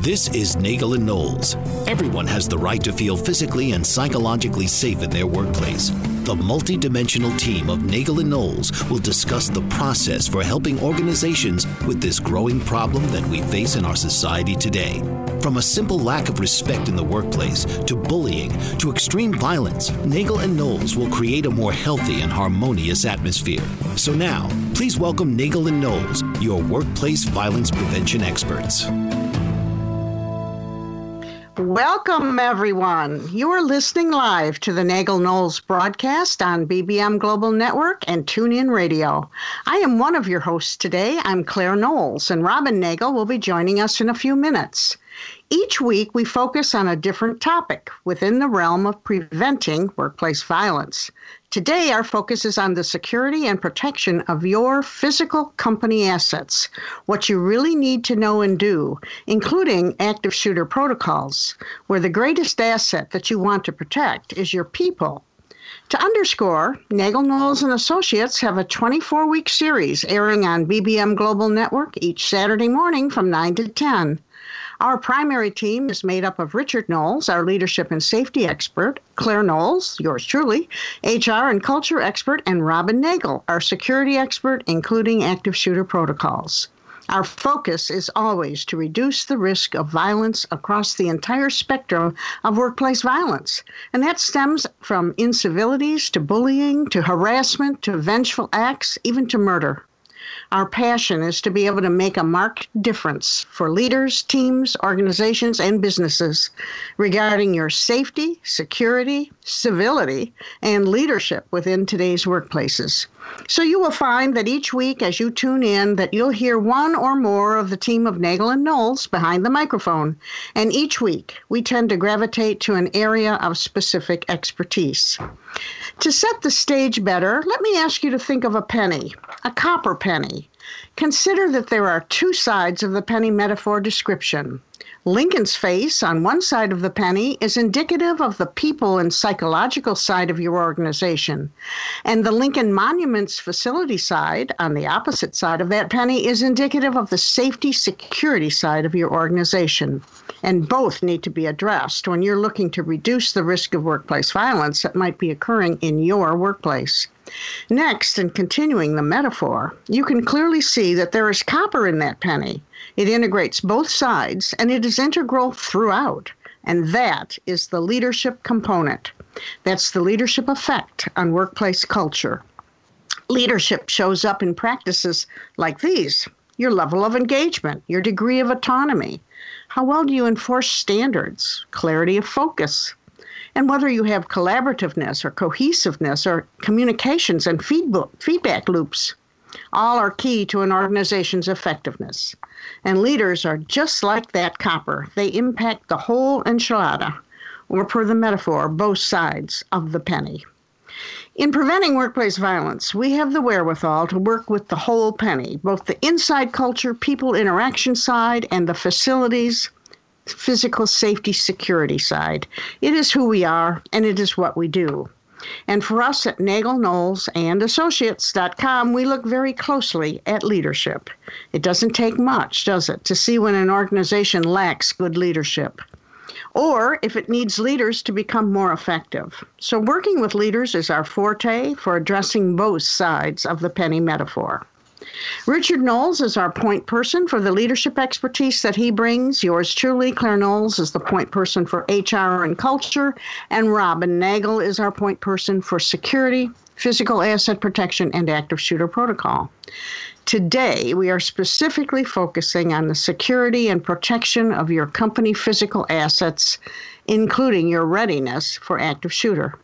This is Nagel and Knowles. Everyone has the right to feel physically and psychologically safe in their workplace. The multidimensional team of Nagel and Knowles will discuss the process for helping organizations with this growing problem that we face in our society today. From a simple lack of respect in the workplace to bullying to extreme violence, Nagel and Knowles will create a more healthy and harmonious atmosphere. So now, please welcome Nagel and Knowles, your workplace violence prevention experts. Welcome, everyone. You are listening live to the Nagel Knowles broadcast on BBM Global Network and TuneIn Radio. I am one of your hosts today. I'm Claire Knowles, and Robin Nagel will be joining us in a few minutes. Each week, we focus on a different topic within the realm of preventing workplace violence. Today, our focus is on the security and protection of your physical company assets, what you really need to know and do, including active shooter protocols, where the greatest asset that you want to protect is your people. To underscore, Nagel Knowles and Associates have a 24 week series airing on BBM Global Network each Saturday morning from 9 to 10. Our primary team is made up of Richard Knowles, our leadership and safety expert, Claire Knowles, yours truly, HR and culture expert, and Robin Nagel, our security expert, including active shooter protocols. Our focus is always to reduce the risk of violence across the entire spectrum of workplace violence. And that stems from incivilities to bullying to harassment to vengeful acts, even to murder. Our passion is to be able to make a marked difference for leaders, teams, organizations, and businesses regarding your safety, security, civility, and leadership within today's workplaces. So you will find that each week as you tune in that you'll hear one or more of the team of Nagel and Knowles behind the microphone. And each week we tend to gravitate to an area of specific expertise. To set the stage better, let me ask you to think of a penny, a copper penny. Consider that there are two sides of the penny metaphor description. Lincoln's face on one side of the penny is indicative of the people and psychological side of your organization. And the Lincoln Monuments facility side on the opposite side of that penny is indicative of the safety security side of your organization. And both need to be addressed when you're looking to reduce the risk of workplace violence that might be occurring in your workplace. Next, in continuing the metaphor, you can clearly see that there is copper in that penny. It integrates both sides and it is integral throughout. And that is the leadership component. That's the leadership effect on workplace culture. Leadership shows up in practices like these your level of engagement, your degree of autonomy. How well do you enforce standards, clarity of focus, And whether you have collaborativeness or cohesiveness or communications and feedback loops, all are key to an organization's effectiveness. And leaders are just like that copper, they impact the whole enchilada, or per the metaphor, both sides of the penny. In preventing workplace violence, we have the wherewithal to work with the whole penny, both the inside culture, people interaction side, and the facilities, physical safety, security side. It is who we are, and it is what we do. And for us at Nagel Knowles and Associates.com, we look very closely at leadership. It doesn't take much, does it, to see when an organization lacks good leadership or if it needs leaders to become more effective. So, working with leaders is our forte for addressing both sides of the penny metaphor. Richard Knowles is our point person for the leadership expertise that he brings. Yours truly, Claire Knowles, is the point person for HR and culture. And Robin Nagel is our point person for security, physical asset protection, and active shooter protocol. Today, we are specifically focusing on the security and protection of your company physical assets, including your readiness for active shooter.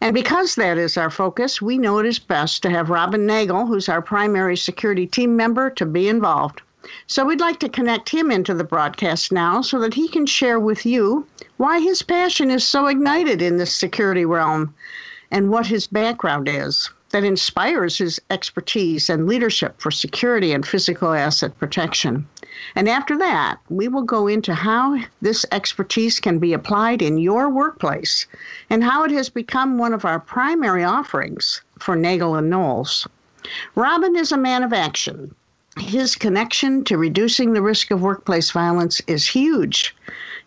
And because that is our focus, we know it is best to have Robin Nagel, who's our primary security team member, to be involved. So we'd like to connect him into the broadcast now so that he can share with you why his passion is so ignited in this security realm and what his background is that inspires his expertise and leadership for security and physical asset protection. And after that, we will go into how this expertise can be applied in your workplace and how it has become one of our primary offerings for Nagel and Knowles. Robin is a man of action. His connection to reducing the risk of workplace violence is huge.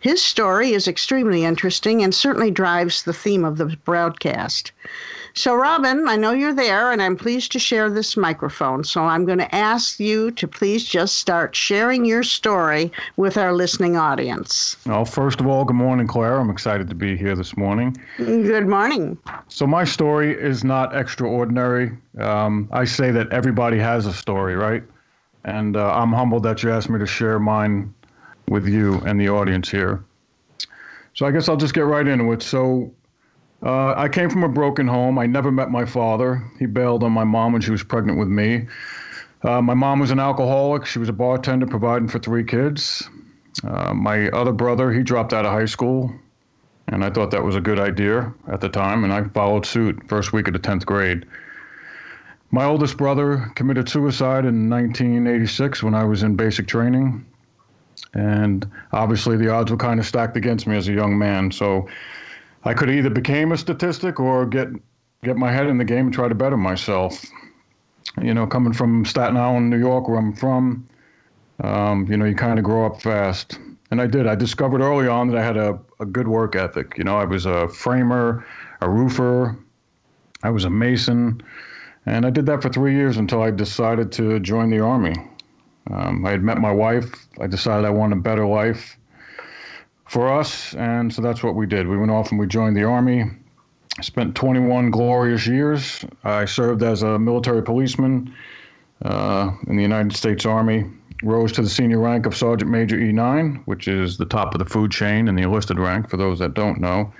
His story is extremely interesting and certainly drives the theme of the broadcast. So, Robin, I know you're there, and I'm pleased to share this microphone. So, I'm going to ask you to please just start sharing your story with our listening audience. Well, first of all, good morning, Claire. I'm excited to be here this morning. Good morning. So, my story is not extraordinary. Um, I say that everybody has a story, right? And uh, I'm humbled that you asked me to share mine with you and the audience here. So, I guess I'll just get right into it. So, uh, I came from a broken home. I never met my father. He bailed on my mom when she was pregnant with me. Uh, my mom was an alcoholic. She was a bartender providing for three kids. Uh, my other brother, he dropped out of high school, and I thought that was a good idea at the time, and I followed suit first week of the 10th grade. My oldest brother committed suicide in 1986 when I was in basic training, and obviously the odds were kind of stacked against me as a young man, so I could either became a statistic or get get my head in the game and try to better myself. You know, coming from Staten Island, New York, where I'm from, um, you know, you kind of grow up fast. And I did. I discovered early on that I had a, a good work ethic. You know, I was a framer, a roofer, I was a mason, and I did that for three years until I decided to join the Army. Um, I had met my wife. I decided I wanted a better life for us, and so that's what we did. We went off and we joined the Army. Spent 21 glorious years. I served as a military policeman uh, in the United States Army. Rose to the senior rank of Sergeant Major E9, which is the top of the food chain and the enlisted rank for those that don't know.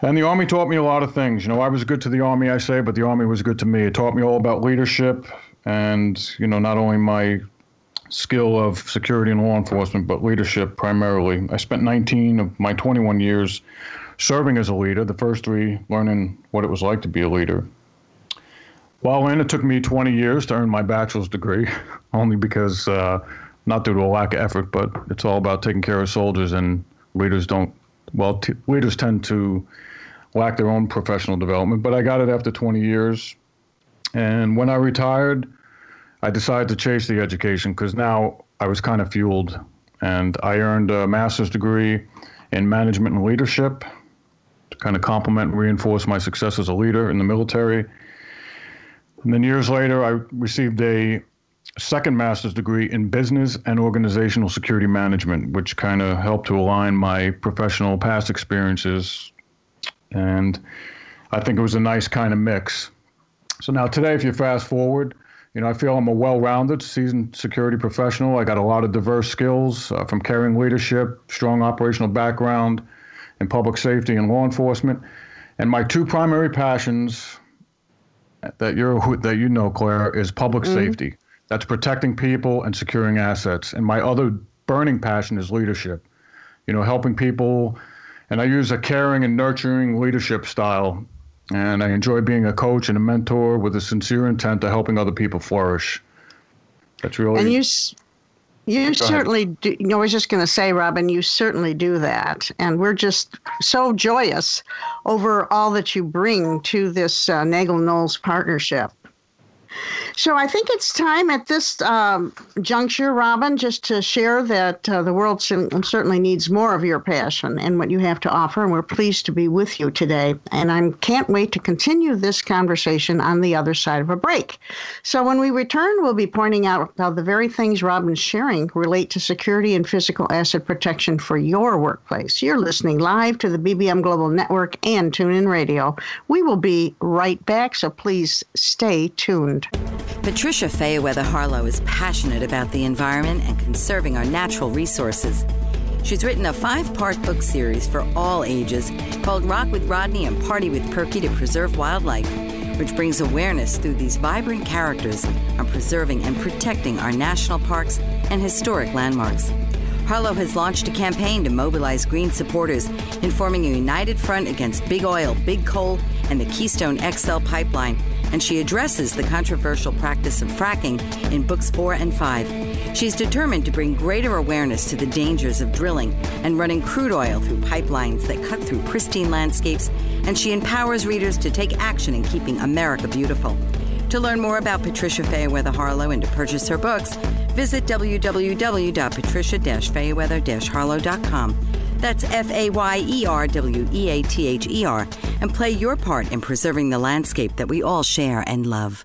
And the Army taught me a lot of things. You know, I was good to the Army, I say, but the Army was good to me. It taught me all about leadership and, you know, not only my skill of security and law enforcement, but leadership primarily. I spent 19 of my 21 years serving as a leader, the first three learning what it was like to be a leader. While in, it took me 20 years to earn my bachelor's degree, only because, uh, not due to a lack of effort, but it's all about taking care of soldiers, and leaders don't, well, t- leaders tend to lack their own professional development. But I got it after 20 years. And when I retired, I decided to chase the education because now I was kind of fueled, and I earned a master's degree in management and leadership to kind of complement and reinforce my success as a leader in the military. And then years later, I received a second master's degree in business and organizational security management, which kind of helped to align my professional past experiences. And I think it was a nice kind of mix. So now today, if you fast forward, you know, I feel I'm a well-rounded, seasoned security professional. I got a lot of diverse skills uh, from caring leadership, strong operational background, in public safety and law enforcement. And my two primary passions that you're that you know, Claire, is public mm-hmm. safety. That's protecting people and securing assets. And my other burning passion is leadership. You know, helping people, and I use a caring and nurturing leadership style. And I enjoy being a coach and a mentor with a sincere intent to helping other people flourish. That's really. And you, you certainly do. You know, I was just going to say, Robin, you certainly do that. And we're just so joyous over all that you bring to this uh, Nagel Knowles partnership. So I think it's time at this um, juncture, Robin, just to share that uh, the world certainly needs more of your passion and what you have to offer. And we're pleased to be with you today. And I can't wait to continue this conversation on the other side of a break. So when we return, we'll be pointing out how the very things Robin's sharing relate to security and physical asset protection for your workplace. You're listening live to the BBM Global Network and TuneIn Radio. We will be right back, so please stay tuned. Patricia Fayerweather Harlow is passionate about the environment and conserving our natural resources. She's written a five part book series for all ages called Rock with Rodney and Party with Perky to Preserve Wildlife, which brings awareness through these vibrant characters on preserving and protecting our national parks and historic landmarks. Harlow has launched a campaign to mobilize green supporters in forming a united front against big oil, big coal, and the Keystone XL pipeline and she addresses the controversial practice of fracking in books four and five. She's determined to bring greater awareness to the dangers of drilling and running crude oil through pipelines that cut through pristine landscapes, and she empowers readers to take action in keeping America beautiful. To learn more about Patricia Fayerweather Harlow and to purchase her books, visit www.patricia-fayerweather-harlow.com. That's F A Y E R W E A T H E R, and play your part in preserving the landscape that we all share and love.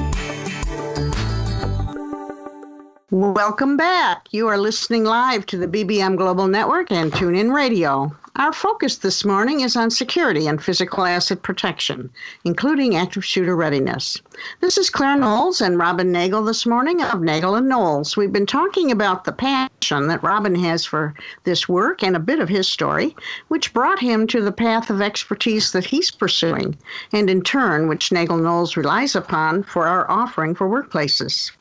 Welcome back. You are listening live to the BBM Global Network and TuneIn Radio. Our focus this morning is on security and physical asset protection, including active shooter readiness. This is Claire Knowles and Robin Nagel this morning of Nagel and Knowles. We've been talking about the passion that Robin has for this work and a bit of his story, which brought him to the path of expertise that he's pursuing, and in turn, which Nagel Knowles relies upon for our offering for workplaces.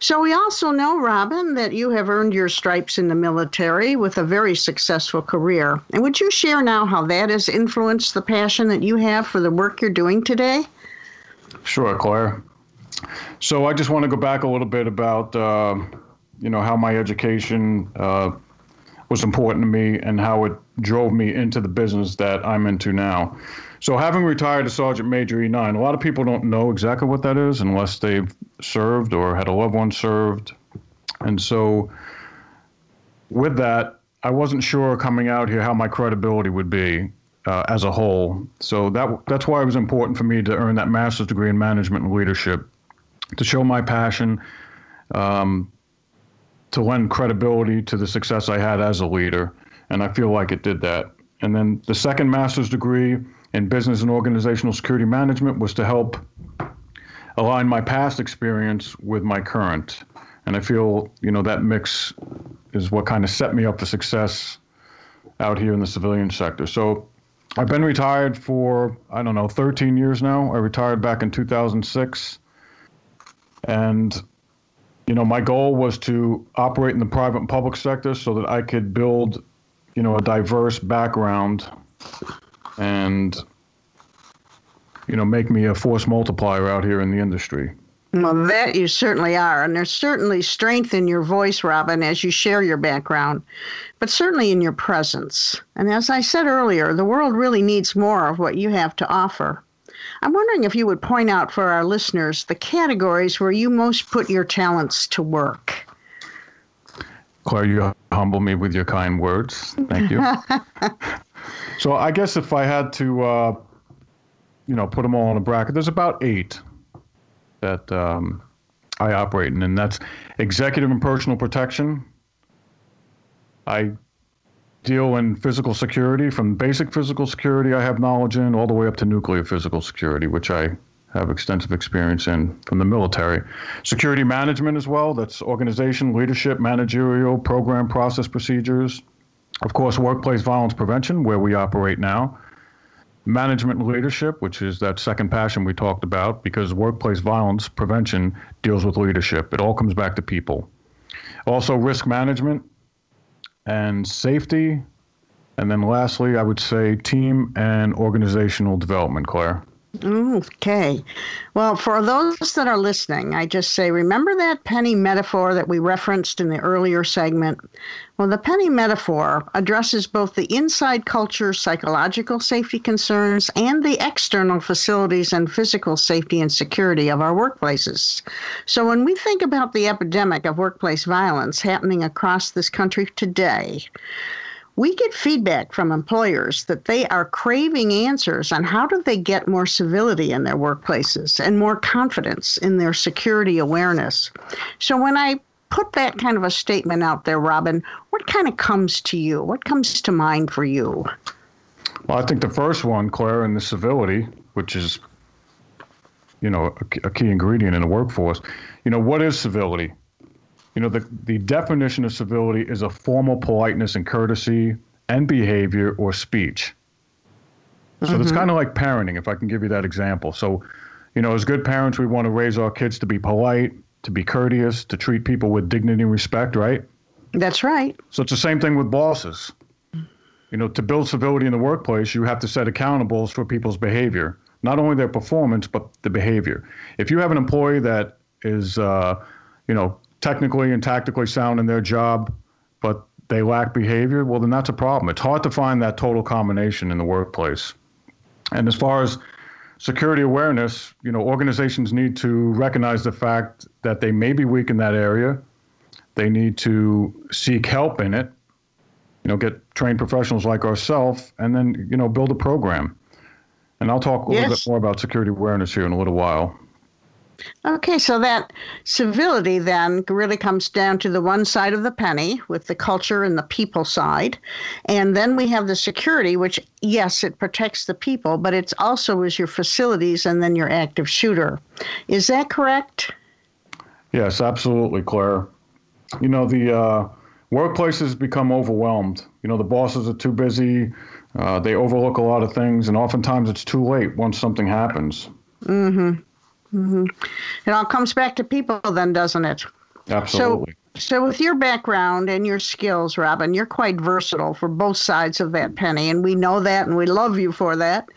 So we also know, Robin, that you have earned your stripes in the military with a very successful career. And would you share now how that has influenced the passion that you have for the work you're doing today? Sure, Claire. So I just want to go back a little bit about, uh, you know, how my education uh, was important to me and how it drove me into the business that I'm into now. So, having retired as Sergeant Major E9, a lot of people don't know exactly what that is unless they've served or had a loved one served. And so, with that, I wasn't sure coming out here how my credibility would be uh, as a whole. So that that's why it was important for me to earn that master's degree in management and leadership, to show my passion, um, to lend credibility to the success I had as a leader, and I feel like it did that. And then the second master's degree in business and organizational security management was to help align my past experience with my current. And I feel, you know, that mix is what kind of set me up for success out here in the civilian sector. So I've been retired for, I don't know, 13 years now. I retired back in 2006. And, you know, my goal was to operate in the private and public sector so that I could build, you know, a diverse background and you know, make me a force multiplier out here in the industry. Well, that you certainly are. And there's certainly strength in your voice, Robin, as you share your background, but certainly in your presence. And as I said earlier, the world really needs more of what you have to offer. I'm wondering if you would point out for our listeners the categories where you most put your talents to work. Claire, you humble me with your kind words. Thank you. so I guess if I had to, uh, you know, put them all in a bracket, there's about eight that um, I operate in, and that's executive and personal protection. I deal in physical security, from basic physical security I have knowledge in, all the way up to nuclear physical security, which I have extensive experience in from the military. Security management as well, that's organization, leadership, managerial, program, process, procedures. Of course, workplace violence prevention, where we operate now management and leadership, which is that second passion we talked about, because workplace violence prevention deals with leadership. It all comes back to people. Also, risk management and safety. And then lastly, I would say team and organizational development, Claire. Okay. Well, for those that are listening, I just say remember that penny metaphor that we referenced in the earlier segment? Well, the penny metaphor addresses both the inside culture psychological safety concerns and the external facilities and physical safety and security of our workplaces. So when we think about the epidemic of workplace violence happening across this country today, we get feedback from employers that they are craving answers on how do they get more civility in their workplaces and more confidence in their security awareness. So when I put that kind of a statement out there, Robin, what kind of comes to you? What comes to mind for you? Well, I think the first one, Claire, and the civility, which is, you know, a, a key ingredient in the workforce. You know, what is civility? You know, the, the definition of civility is a formal politeness and courtesy and behavior or speech. So mm-hmm. it's kind of like parenting, if I can give you that example. So, you know, as good parents, we want to raise our kids to be polite, to be courteous, to treat people with dignity and respect, right? That's right. So it's the same thing with bosses. You know, to build civility in the workplace, you have to set accountables for people's behavior, not only their performance, but the behavior. If you have an employee that is, uh, you know, technically and tactically sound in their job, but they lack behavior, well, then that's a problem. It's hard to find that total combination in the workplace. And as far as security awareness, you know, organizations need to recognize the fact that they may be weak in that area. They need to seek help in it, you know, get trained professionals like ourselves, and then, you know, build a program. And I'll talk a yes. little bit more about security awareness here in a little while. Okay, so that civility then really comes down to the one side of the penny with the culture and the people side. And then we have the security, which, yes, it protects the people, but it's also is your facilities and then your active shooter. Is that correct? Yes, absolutely, Claire. You know, the uh, workplaces become overwhelmed. You know, the bosses are too busy, uh, they overlook a lot of things, and oftentimes it's too late once something happens. Mm hmm. Mm-hmm. It all comes back to people, then, doesn't it? Absolutely. So, so, with your background and your skills, Robin, you're quite versatile for both sides of that penny, and we know that, and we love you for that.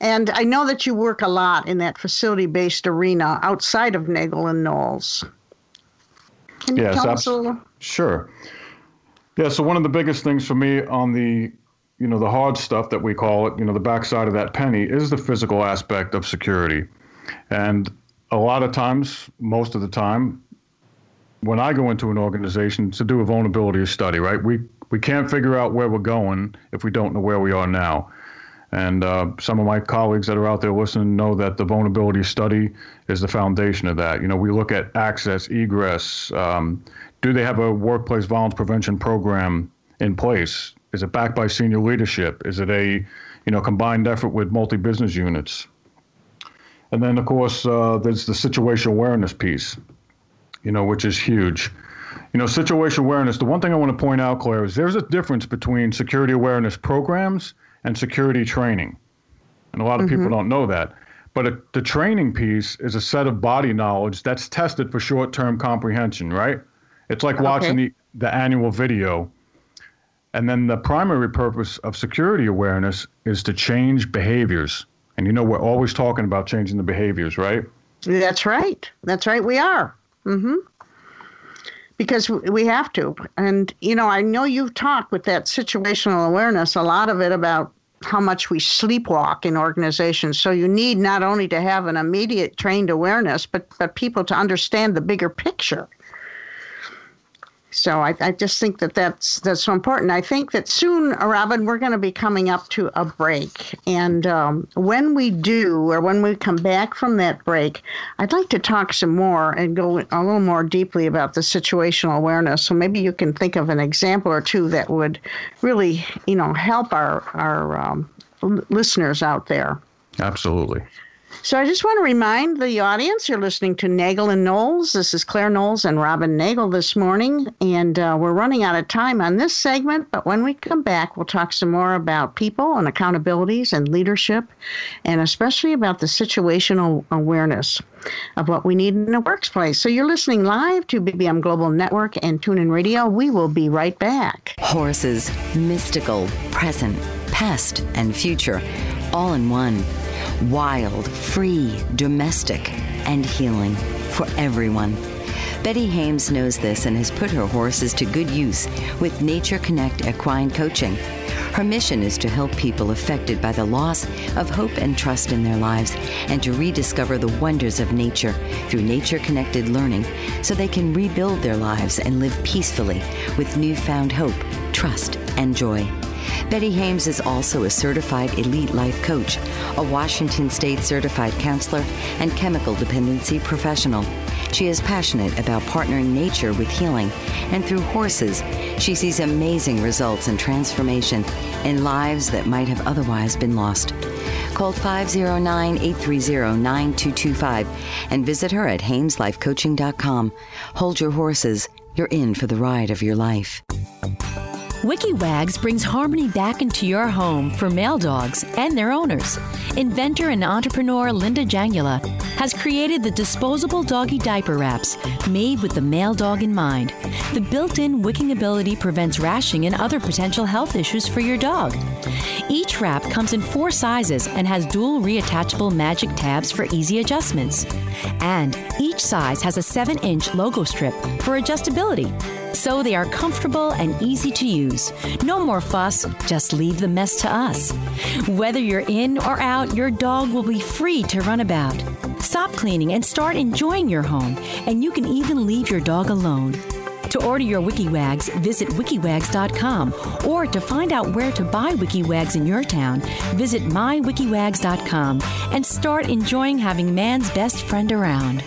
And I know that you work a lot in that facility-based arena outside of Nagel and Knowles. Can you yes, tell us a little? Sure. Yeah. So one of the biggest things for me on the you know the hard stuff that we call it, you know, the backside of that penny is the physical aspect of security. And a lot of times, most of the time, when I go into an organization to do a vulnerability study, right, we, we can't figure out where we're going if we don't know where we are now. And uh, some of my colleagues that are out there listening know that the vulnerability study is the foundation of that. You know, we look at access, egress. Um, do they have a workplace violence prevention program in place? Is it backed by senior leadership? Is it a, you know, combined effort with multi-business units? And then, of course, uh, there's the situation awareness piece, you know, which is huge. You know, situation awareness, the one thing I want to point out, Claire, is there's a difference between security awareness programs and security training. And a lot of mm-hmm. people don't know that. But a, the training piece is a set of body knowledge that's tested for short term comprehension, right? It's like watching okay. the, the annual video. And then the primary purpose of security awareness is to change behaviors And you know, we're always talking about changing the behaviors, right? That's right. That's right. We are. Mm-hmm. Because we have to. And, you know, I know you've talked with that situational awareness, a lot of it about how much we sleepwalk in organizations. So you need not only to have an immediate trained awareness, but, but people to understand the bigger picture. So I, I just think that that's that's so important. I think that soon, Robin, we're going to be coming up to a break, and um, when we do, or when we come back from that break, I'd like to talk some more and go a little more deeply about the situational awareness. So maybe you can think of an example or two that would really, you know, help our our um, listeners out there. Absolutely. So I just want to remind the audience you're listening to Nagel and Knowles. This is Claire Knowles and Robin Nagel this morning, and uh, we're running out of time on this segment. But when we come back, we'll talk some more about people and accountabilities and leadership, and especially about the situational awareness of what we need in a workplace. So you're listening live to BBM Global Network and TuneIn Radio. We will be right back. Horses, mystical, present, past, and future, all in one wild, free, domestic, and healing for everyone. Betty Hames knows this and has put her horses to good use with Nature Connect Equine Coaching. Her mission is to help people affected by the loss of hope and trust in their lives and to rediscover the wonders of nature through nature connected learning so they can rebuild their lives and live peacefully with newfound hope, trust, and joy. Betty Hames is also a certified elite life coach, a Washington State certified counselor, and chemical dependency professional. She is passionate about partnering nature with healing, and through horses, she sees amazing results and transformation in lives that might have otherwise been lost. Call 509 830 9225 and visit her at HamesLifeCoaching.com. Hold your horses. You're in for the ride of your life. WikiWags brings harmony back into your home for male dogs and their owners. Inventor and entrepreneur Linda Jangula has created the disposable doggy diaper wraps made with the male dog in mind. The built in wicking ability prevents rashing and other potential health issues for your dog. Each wrap comes in four sizes and has dual reattachable magic tabs for easy adjustments. And each size has a 7 inch logo strip for adjustability so they are comfortable and easy to use. No more fuss, just leave the mess to us. Whether you're in or out, your dog will be free to run about. Stop cleaning and start enjoying your home, and you can even leave your dog alone. To order your WikiWags, visit wikiwags.com, or to find out where to buy WikiWags in your town, visit mywikiwags.com and start enjoying having man's best friend around.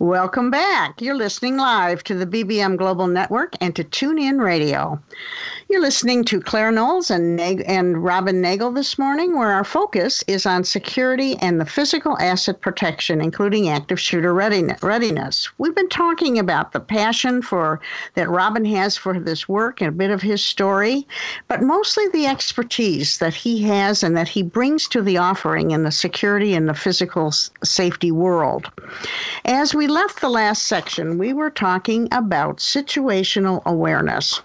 Welcome back. You're listening live to the BBM Global Network and to TuneIn Radio. You're listening to Claire Knowles and, Nag- and Robin Nagel this morning, where our focus is on security and the physical asset protection, including active shooter readiness. We've been talking about the passion for that Robin has for this work and a bit of his story, but mostly the expertise that he has and that he brings to the offering in the security and the physical safety world. As we left the last section, we were talking about situational awareness,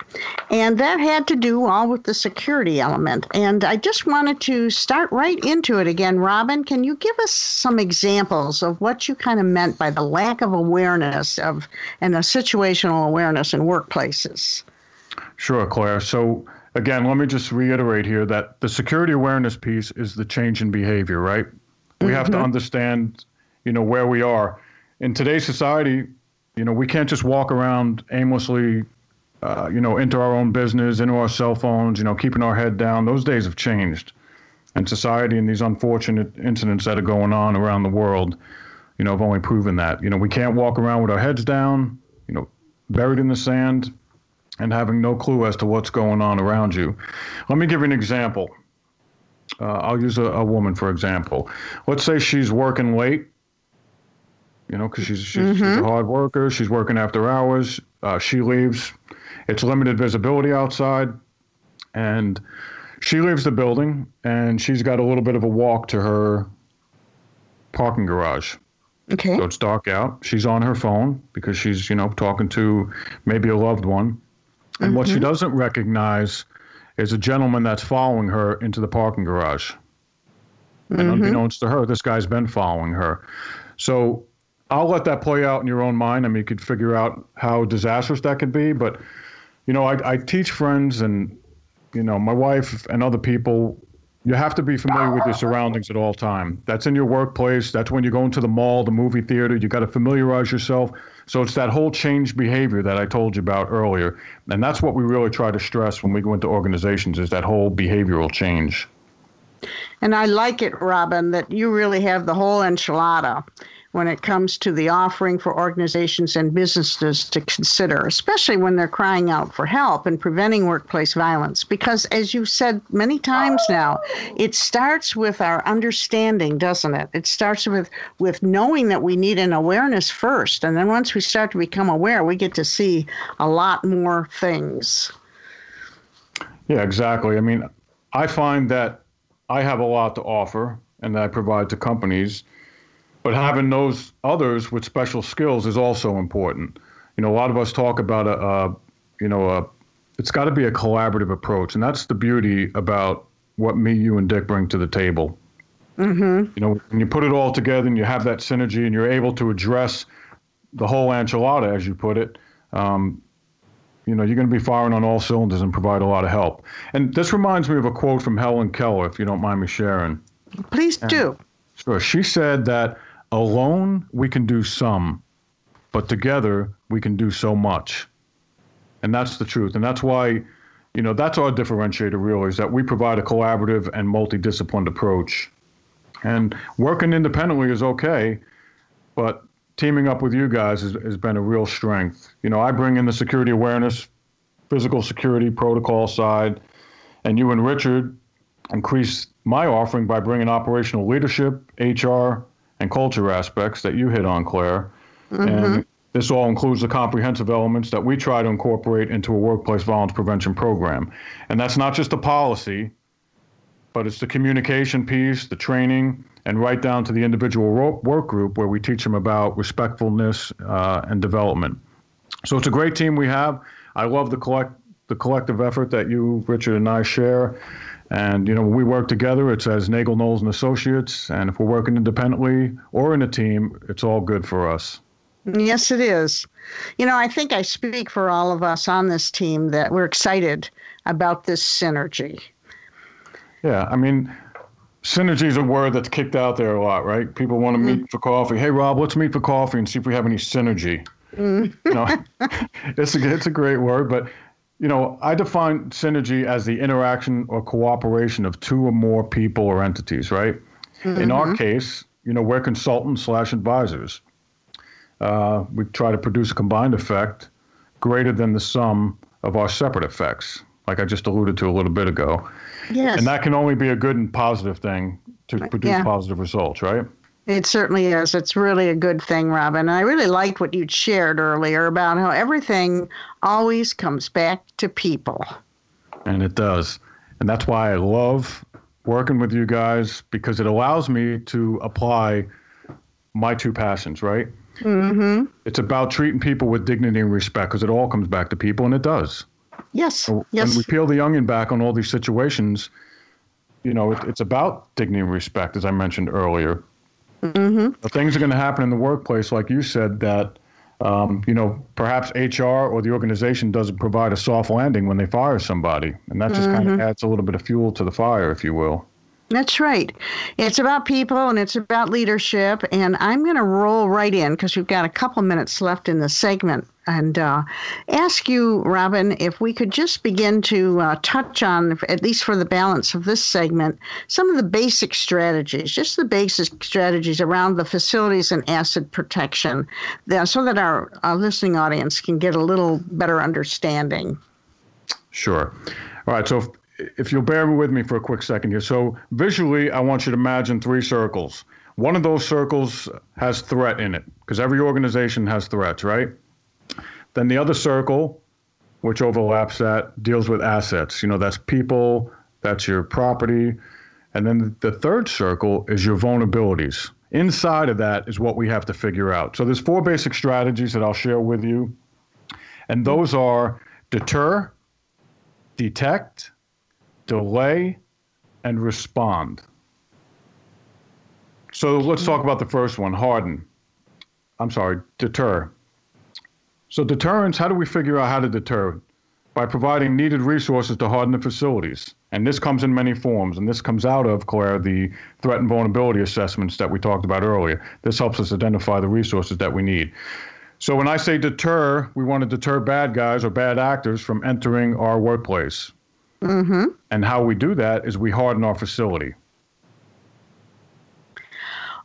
and that has had to do all with the security element. And I just wanted to start right into it again. Robin, can you give us some examples of what you kind of meant by the lack of awareness of and a situational awareness in workplaces? Sure, Claire. So again, let me just reiterate here that the security awareness piece is the change in behavior, right? We mm-hmm. have to mm-hmm. understand, you know, where we are. In today's society, you know, we can't just walk around aimlessly uh, you know, into our own business, into our cell phones, you know, keeping our head down. Those days have changed. And society and these unfortunate incidents that are going on around the world, you know, have only proven that. You know, we can't walk around with our heads down, you know, buried in the sand and having no clue as to what's going on around you. Let me give you an example. Uh, I'll use a, a woman, for example. Let's say she's working late you know, because she's she's, mm-hmm. she's, a mm-hmm. hard worker. She's working after hours. Uh, she leaves. It's limited visibility outside, and she leaves the building, and she's got a little bit of a walk to her parking garage. Okay. So it's dark out. She's on her phone because she's, you know, talking to maybe a loved one. And mm-hmm. what she mm-hmm. doesn't recognize is a gentleman that's following her into the parking garage. And mm-hmm. unbeknownst to her, this guy's been following her. So I'll let that play out in your own mind. I mean, you could figure out how disastrous that could be. But, you know, I, I teach friends and, you know, my wife and other people you have to be familiar with your surroundings at all time. That's in your workplace. That's when you go into the mall, the movie theater. You got to familiarize yourself. So it's that whole change behavior that I told you about earlier, and that's what we really try to stress when we go into organizations is that whole behavioral change. And I like it, Robin, that you really have the whole enchilada when it comes to the offering for organizations and businesses to consider, especially when they're crying out for help in preventing workplace violence. Because, as you've said many times now, it starts with our understanding, doesn't it? It starts with, with knowing that we need an awareness first. And then once we start to become aware, we get to see a lot more things. Yeah, exactly. I mean, I find that I have a lot to offer and that I provide to companies but having those others with special skills is also important. You know, a lot of us talk about a, a you know, a, it's got to be a collaborative approach, and that's the beauty about what me, you, and Dick bring to the table. Mm-hmm. You know, when you put it all together and you have that synergy, and you're able to address the whole enchilada, as you put it. Um, you know, you're going to be firing on all cylinders and provide a lot of help. And this reminds me of a quote from Helen Keller, if you don't mind me sharing. Please do. Sure. She said that Alone, we can do some, but together, we can do so much. And that's the truth. And that's why, you know, that's our differentiator, really, is that we provide a collaborative and multidisciplined approach. And working independently is okay, but teaming up with you guys has, has been a real strength. You know, I bring in the security awareness, physical security protocol side, and you and Richard increase my offering by bringing operational leadership, HR, and culture aspects that you hit on, Claire. Mm-hmm. And this all includes the comprehensive elements that we try to incorporate into a workplace violence prevention program. And that's not just a policy, but it's the communication piece, the training, and right down to the individual work group where we teach them about respectfulness uh, and development. So it's a great team we have. I love the collect the collective effort that you, Richard, and I share. And you know, when we work together, it's as Nagel Knowles and Associates. And if we're working independently or in a team, it's all good for us. Yes, it is. You know, I think I speak for all of us on this team that we're excited about this synergy. Yeah, I mean, synergy is a word that's kicked out there a lot, right? People want to mm-hmm. meet for coffee. Hey, Rob, let's meet for coffee and see if we have any synergy. Mm. know, it's a it's a great word, but you know, I define synergy as the interaction or cooperation of two or more people or entities, right? Mm-hmm. In our mm-hmm. case, you know, we're consultants slash advisors. Uh, we try to produce a combined effect greater than the sum of our separate effects, like I just alluded to a little bit ago. Yes. And that can only be a good and positive thing to produce yeah. positive results, right? It certainly is. It's really a good thing, Robin. And I really liked what you shared earlier about how everything always comes back to people. And it does. And that's why I love working with you guys because it allows me to apply my two passions, right? Mm-hmm. It's about treating people with dignity and respect because it all comes back to people, and it does. Yes. So yes. When we peel the onion back on all these situations, you know, it, it's about dignity and respect, as I mentioned earlier. Mm-hmm. Things are going to happen in the workplace, like you said, that um, you know perhaps HR or the organization doesn't provide a soft landing when they fire somebody, and that just mm-hmm. kind of adds a little bit of fuel to the fire, if you will. That's right. It's about people and it's about leadership. And I'm going to roll right in because we've got a couple minutes left in the segment and uh, ask you, Robin, if we could just begin to uh, touch on, at least for the balance of this segment, some of the basic strategies, just the basic strategies around the facilities and asset protection, so that our, our listening audience can get a little better understanding. Sure. All right. So, if, you'll bear with me for a quick second here. So, visually, I want you to imagine three circles. One of those circles has threat in it because every organization has threats, right? Then the other circle, which overlaps that, deals with assets. You know, that's people, that's your property. And then the third circle is your vulnerabilities. Inside of that is what we have to figure out. So there's four basic strategies that I'll share with you. And those are deter, detect, delay, and respond. So let's talk about the first one harden. I'm sorry, deter. So, deterrence, how do we figure out how to deter? By providing needed resources to harden the facilities. And this comes in many forms. And this comes out of, Claire, the threat and vulnerability assessments that we talked about earlier. This helps us identify the resources that we need. So, when I say deter, we want to deter bad guys or bad actors from entering our workplace. Mm-hmm. And how we do that is we harden our facility.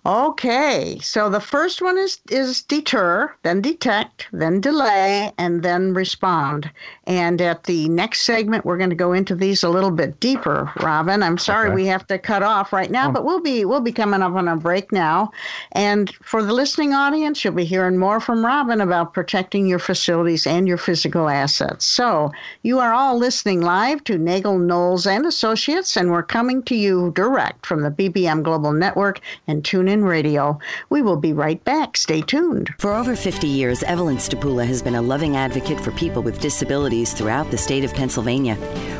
Okay, so the first one is is deter, then detect, then delay, and then respond. And at the next segment, we're going to go into these a little bit deeper. Robin, I'm sorry Okay. we have to cut off right now, Oh. but we'll be we'll be coming up on a break now. And for the listening audience, you'll be hearing more from Robin about protecting your facilities and your physical assets. So you are all listening live to Nagel Knowles and Associates, and we're coming to you direct from the BBM Global Network and TuneIn Radio. We will be right back. Stay tuned. For over 50 years, Evelyn Stapula has been a loving advocate for people with disabilities throughout the state of Pennsylvania.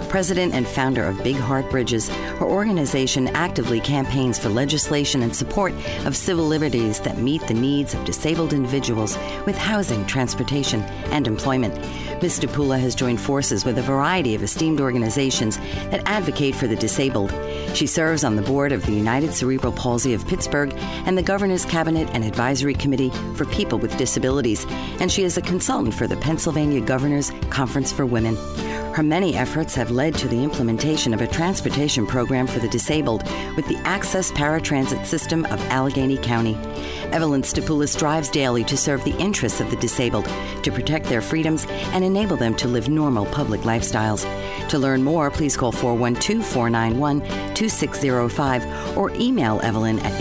President and founder of Big Heart Bridges, her organization actively campaigns for legislation and support of civil liberties that meet the needs of disabled individuals with housing, transportation, and employment. Ms. Stapula has joined forces with a variety of esteemed organizations that advocate for the disabled. She serves on the board of the United Cerebral Palsy of Pittsburgh and the Governor's Cabinet and Advisory Committee for People with Disabilities, and she is a consultant for the Pennsylvania Governor's Conference for Women. Her many efforts have led to the implementation of a transportation program for the disabled with the Access Paratransit System of Allegheny County. Evelyn Stapoulis strives daily to serve the interests of the disabled, to protect their freedoms, and enable them to live normal public lifestyles. To learn more, please call 412 491 2605 or email Evelyn at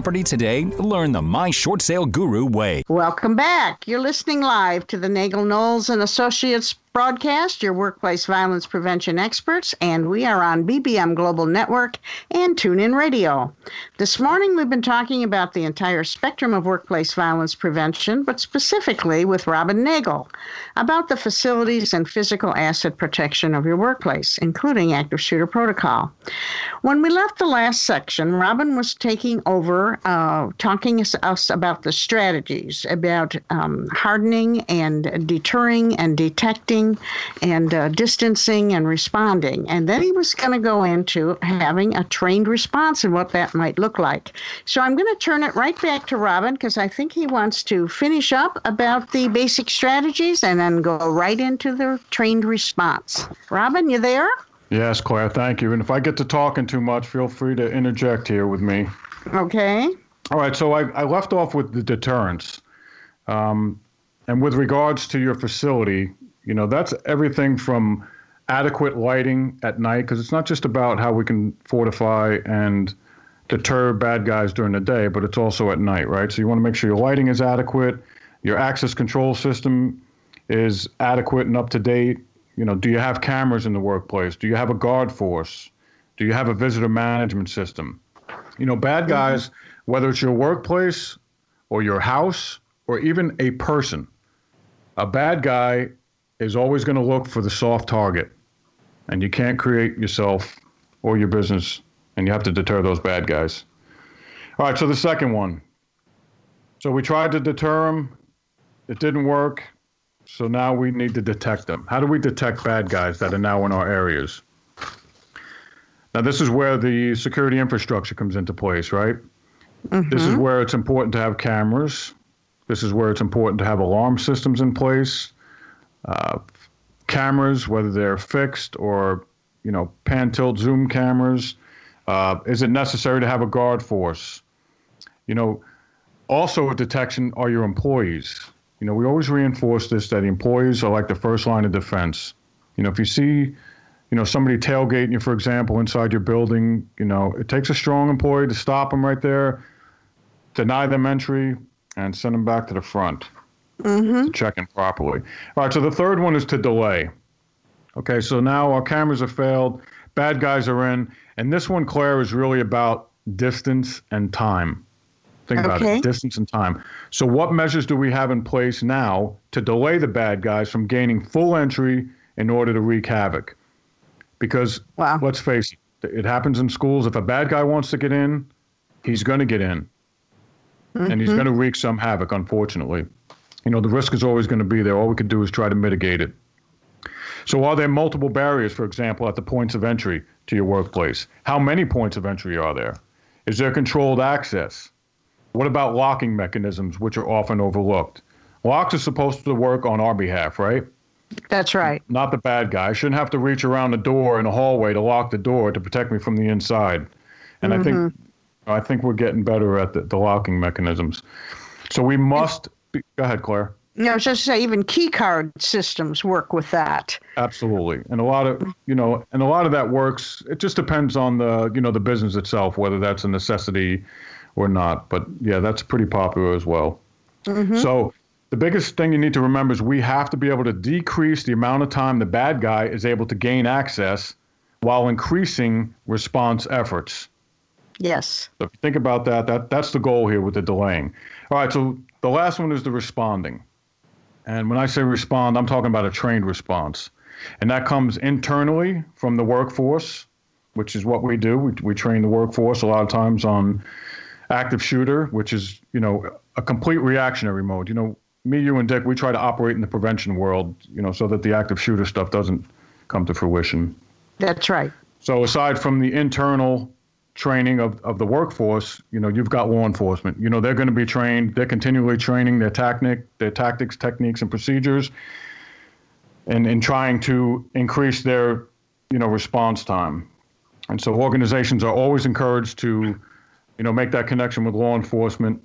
today? Learn the My Short Sale Guru way. Welcome back. You're listening live to the Nagel Knowles and Associates broadcast, your workplace violence prevention experts, and we are on BBM Global Network and TuneIn Radio. This morning we've been talking about the entire spectrum of workplace violence prevention, but specifically with Robin Nagel about the facilities and physical asset protection of your workplace, including active shooter protocol. When we left the last section, Robin was taking over, uh, talking us, us about the strategies, about um, hardening and deterring and detecting and uh, distancing and responding. And then he was going to go into having a trained response and what that might look like. So I'm going to turn it right back to Robin because I think he wants to finish up about the basic strategies and then go right into the trained response. Robin, you there? Yes, Claire, thank you. And if I get to talking too much, feel free to interject here with me. Okay. All right, so I, I left off with the deterrence. Um, and with regards to your facility, you know, that's everything from adequate lighting at night, because it's not just about how we can fortify and deter bad guys during the day, but it's also at night, right? So you want to make sure your lighting is adequate, your access control system is adequate and up to date. You know, do you have cameras in the workplace? Do you have a guard force? Do you have a visitor management system? You know, bad mm-hmm. guys, whether it's your workplace or your house or even a person, a bad guy is always going to look for the soft target. And you can't create yourself or your business, and you have to deter those bad guys. All right, so the second one. So we tried to deter them, it didn't work. So now we need to detect them. How do we detect bad guys that are now in our areas? Now, this is where the security infrastructure comes into place, right? Mm-hmm. This is where it's important to have cameras. This is where it's important to have alarm systems in place. Uh, cameras, whether they're fixed or you know pan tilt zoom cameras. Uh, is it necessary to have a guard force? You know, also a detection are your employees. You know, we always reinforce this that employees are like the first line of defense. You know, if you see, you know, somebody tailgating you, for example, inside your building, you know, it takes a strong employee to stop them right there, deny them entry, and send them back to the front Mm-hmm. to check in properly. All right, so the third one is to delay. Okay, so now our cameras have failed, bad guys are in, and this one, Claire, is really about distance and time. Think about Okay. it distance and time. So, what measures do we have in place now to delay the bad guys from gaining full entry in order to wreak havoc? Because Wow. let's face it, it happens in schools. If a bad guy wants to get in, he's going to get in. And he's going to wreak some havoc, unfortunately. You know, the risk is always going to be there. All we can do is try to mitigate it. So, are there multiple barriers, for example, at the points of entry to your workplace? How many points of entry are there? Is there controlled access? What about locking mechanisms, which are often overlooked? Locks are supposed to work on our behalf, right? That's right. Not the bad guy. I shouldn't have to reach around the door in a hallway to lock the door to protect me from the inside. And I think mm-hmm. I think we're getting better at the, the locking mechanisms. So we must. Go ahead, Claire. You know, just to say, even key card systems work with that. Absolutely, and a lot of you know, and a lot of that works. It just depends on the you know the business itself, whether that's a necessity or not. But yeah, that's pretty popular as well. Mm-hmm. So the biggest thing you need to remember is we have to be able to decrease the amount of time the bad guy is able to gain access, while increasing response efforts. Yes. So if you think about that, that that's the goal here with the delaying. All right, so the last one is the responding. And when I say respond, I'm talking about a trained response. And that comes internally from the workforce, which is what we do. We, we train the workforce a lot of times on active shooter, which is, you know, a complete reactionary mode. You know, me, you, and Dick, we try to operate in the prevention world, you know, so that the active shooter stuff doesn't come to fruition. That's right. So aside from the internal training of, of the workforce, you know, you've got law enforcement. You know, they're going to be trained. They're continually training their tactic, their tactics, techniques, and procedures, and in trying to increase their, you know, response time. And so organizations are always encouraged to, you know, make that connection with law enforcement,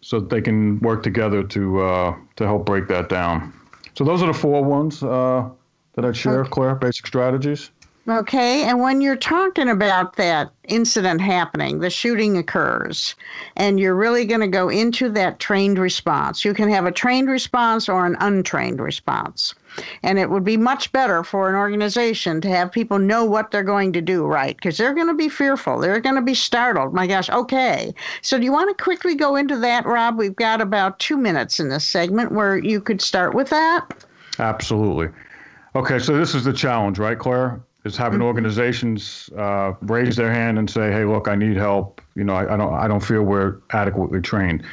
so that they can work together to uh, to help break that down. So those are the four ones uh, that I'd share, Claire. Basic strategies. Okay, and when you're talking about that incident happening, the shooting occurs, and you're really going to go into that trained response. You can have a trained response or an untrained response. And it would be much better for an organization to have people know what they're going to do, right? Because they're going to be fearful. They're going to be startled. My gosh, okay. So, do you want to quickly go into that, Rob? We've got about two minutes in this segment where you could start with that. Absolutely. Okay, so this is the challenge, right, Claire? Is having organizations uh, raise their hand and say, "Hey, look, I need help. You know, I, I don't, I don't feel we're adequately trained."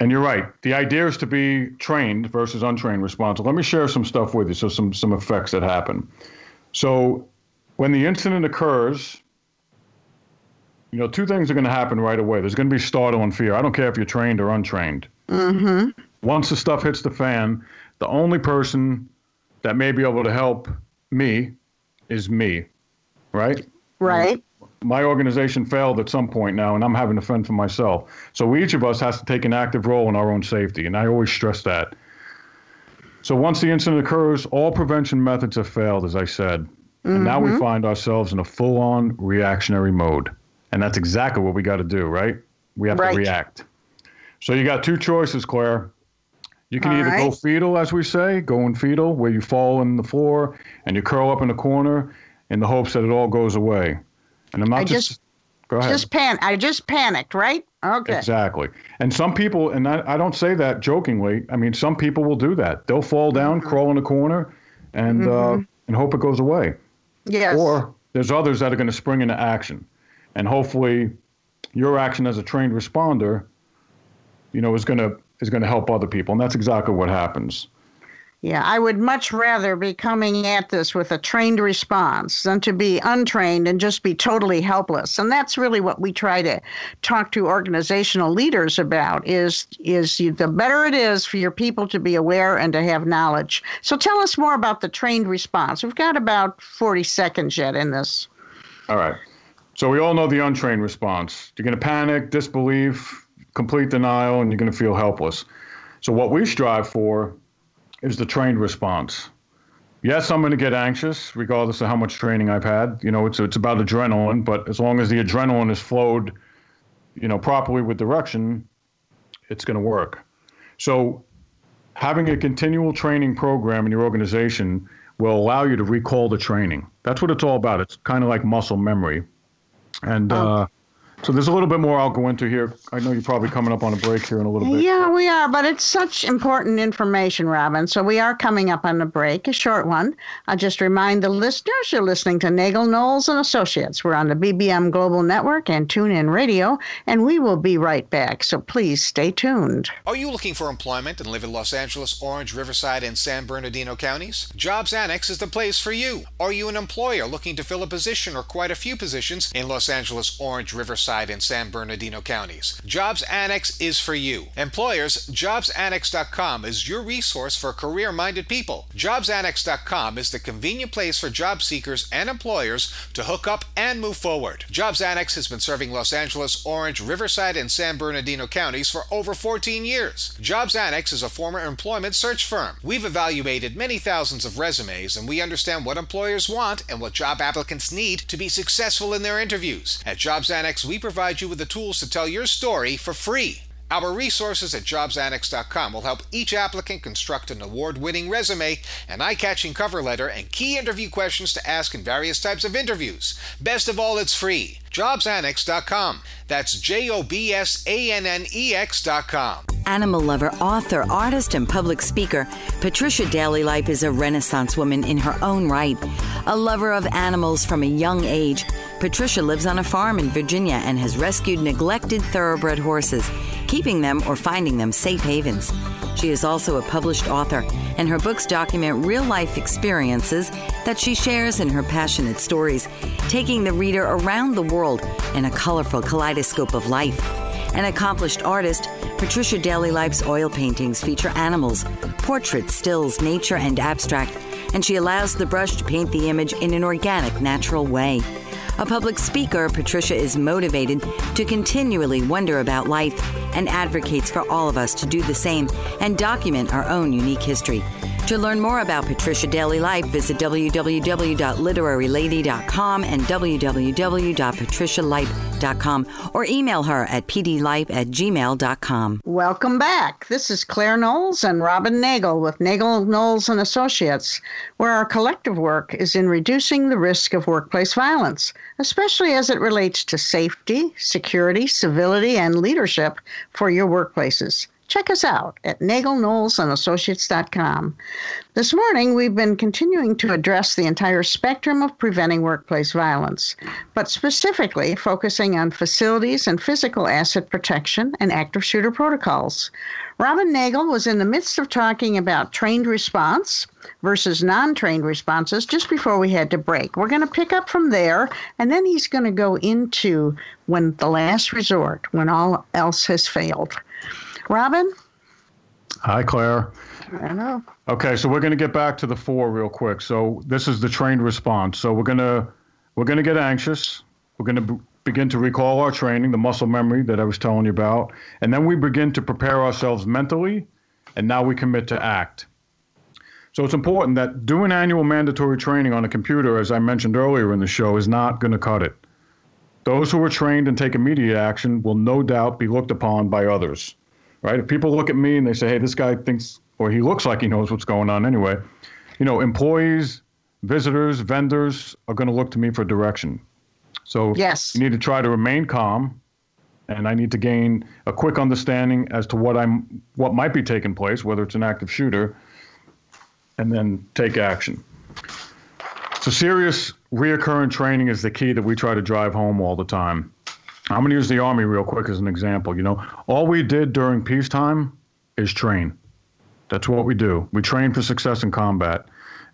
And you're right. The idea is to be trained versus untrained response. Let me share some stuff with you. So some some effects that happen. So when the incident occurs, you know, two things are going to happen right away. There's going to be startle and fear. I don't care if you're trained or untrained. Mm-hmm. Once the stuff hits the fan, the only person that may be able to help me is me, right? Right. My organization failed at some point now, and I'm having to fend for myself. So each of us has to take an active role in our own safety, and I always stress that. So once the incident occurs, all prevention methods have failed, as I said. And now we mm-hmm. find ourselves in a full on reactionary mode. And that's exactly what we got to do, right? We have Right. to react. So you got two choices, Claire. You can All either go fetal, as we say, go in fetal, where you fall on the floor and you curl up in a corner in the hopes that it all goes away. And I'm not I just, just- go ahead. Just pan. I just panicked, right? Okay. Exactly. And some people, and I, I don't say that jokingly. I mean, some people will do that. They'll fall down, Mm-hmm. crawl in a corner, and uh, and hope it goes away. Yes. Or there's others that are going to spring into action, and hopefully, your action as a trained responder, you know, is going to is going to help other people, and that's exactly what happens. Yeah, I would much rather be coming at this with a trained response than to be untrained and just be totally helpless. And that's really what we try to talk to organizational leaders about is is you, the better it is for your people to be aware and to have knowledge. So tell us more about the trained response. We've got about 40 seconds yet in this. All right. So we all know the untrained response. You're going to panic, disbelief, complete denial, and you're going to feel helpless. So what we strive for is the trained response. Yes, I'm going to get anxious, regardless of how much training I've had. You know, it's it's about adrenaline, but as long as the adrenaline is flowed, you know, properly with direction, it's going to work. So, having a continual training program in your organization will allow you to recall the training. That's what it's all about. It's kind of like muscle memory, and. Oh. Uh, so there's a little bit more I'll go into here. I know you're probably coming up on a break here in a little bit. Yeah, we are, but it's such important information, Robin. So we are coming up on a break, a short one. I'll just remind the listeners you're listening to Nagel Knowles and Associates. We're on the BBM Global Network and TuneIn Radio, and we will be right back. So please stay tuned. Are you looking for employment and live in Los Angeles, Orange, Riverside, and San Bernardino counties? Jobs Annex is the place for you. Are you an employer looking to fill a position or quite a few positions in Los Angeles, Orange, Riverside? Riverside and San Bernardino counties. Jobs Annex is for you. Employers, jobsannex.com is your resource for career minded people. Jobsannex.com is the convenient place for job seekers and employers to hook up and move forward. Jobs Annex has been serving Los Angeles, Orange, Riverside, and San Bernardino counties for over 14 years. Jobs Annex is a former employment search firm. We've evaluated many thousands of resumes and we understand what employers want and what job applicants need to be successful in their interviews. At Jobs Annex, we provide you with the tools to tell your story for free. Our resources at jobsannex.com will help each applicant construct an award winning resume, an eye catching cover letter, and key interview questions to ask in various types of interviews. Best of all, it's free. Jobsannex.com. That's J O B S A N N E X.com. Animal lover, author, artist, and public speaker, Patricia Daly Lipe is a Renaissance woman in her own right. A lover of animals from a young age, Patricia lives on a farm in Virginia and has rescued neglected thoroughbred horses, keeping them or finding them safe havens. She is also a published author, and her books document real life experiences that she shares in her passionate stories, taking the reader around the world in a colorful kaleidoscope of life. An accomplished artist, Patricia Daly Lipe's oil paintings feature animals, portraits, stills, nature, and abstract, and she allows the brush to paint the image in an organic, natural way. A public speaker, Patricia is motivated to continually wonder about life and advocates for all of us to do the same and document our own unique history. To learn more about Patricia Daly Lipe, visit www.literarylady.com and www.patricialipe.com or email her at pdlipe at gmail.com. Welcome back. This is Claire Knowles and Robin Nagel with Nagel Knowles and Associates, where our collective work is in reducing the risk of workplace violence, especially as it relates to safety, security, civility, and leadership for your workplaces. Check us out at nagelknowlesandassociates.com. This morning, we've been continuing to address the entire spectrum of preventing workplace violence, but specifically focusing on facilities and physical asset protection and active shooter protocols. Robin Nagel was in the midst of talking about trained response versus non trained responses just before we had to break. We're going to pick up from there, and then he's going to go into when the last resort, when all else has failed. Robin? Hi, Claire. Hello. Okay, so we're going to get back to the four real quick. So this is the trained response. So we're going to we're going to get anxious. We're going to b- begin to recall our training, the muscle memory that I was telling you about, and then we begin to prepare ourselves mentally, and now we commit to act. So it's important that doing annual mandatory training on a computer, as I mentioned earlier in the show, is not going to cut it. Those who are trained and take immediate action will no doubt be looked upon by others right? If people look at me and they say, hey, this guy thinks, or he looks like he knows what's going on anyway, you know, employees, visitors, vendors are going to look to me for direction. So yes. you need to try to remain calm, and I need to gain a quick understanding as to what I'm, what might be taking place, whether it's an active shooter, and then take action. So serious, reoccurring training is the key that we try to drive home all the time. I'm going to use the Army real quick as an example. You know, all we did during peacetime is train. That's what we do. We train for success in combat.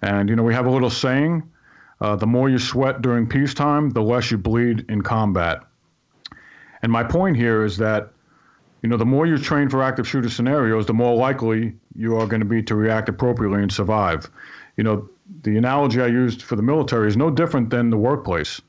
And, you know, we have a little saying uh, the more you sweat during peacetime, the less you bleed in combat. And my point here is that, you know, the more you train for active shooter scenarios, the more likely you are going to be to react appropriately and survive. You know, the analogy I used for the military is no different than the workplace.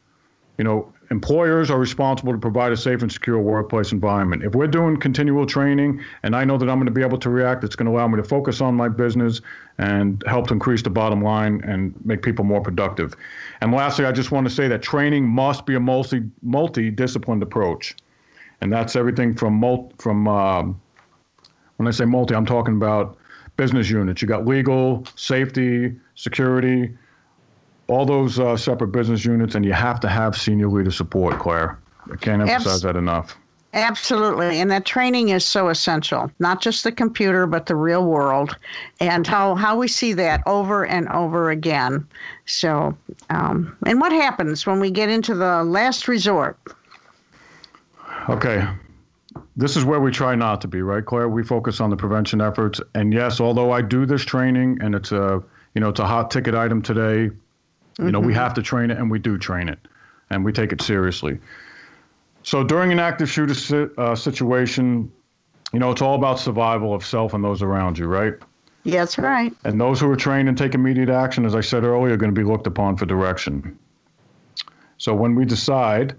You know, employers are responsible to provide a safe and secure workplace environment. If we're doing continual training and I know that I'm going to be able to react, it's going to allow me to focus on my business and help to increase the bottom line and make people more productive. And lastly, I just want to say that training must be a multi multi-disciplined approach. And that's everything from multi, from um, when I say multi, I'm talking about business units. You got legal, safety, security, all those uh, separate business units, and you have to have senior leader support, Claire. I can't emphasize Abs- that enough. Absolutely. And that training is so essential, not just the computer, but the real world, and how, how we see that over and over again. So, um, and what happens when we get into the last resort? Okay. This is where we try not to be, right, Claire? We focus on the prevention efforts. And yes, although I do this training and it's a, you know, it's a hot ticket item today, Mm-hmm. You know, we mm-hmm. have to train it, and we do train it, and we take it seriously. So during an active shooter uh, situation, you know, it's all about survival of self and those around you, right? That's right. And those who are trained and take immediate action, as I said earlier, are going to be looked upon for direction. So when we decide,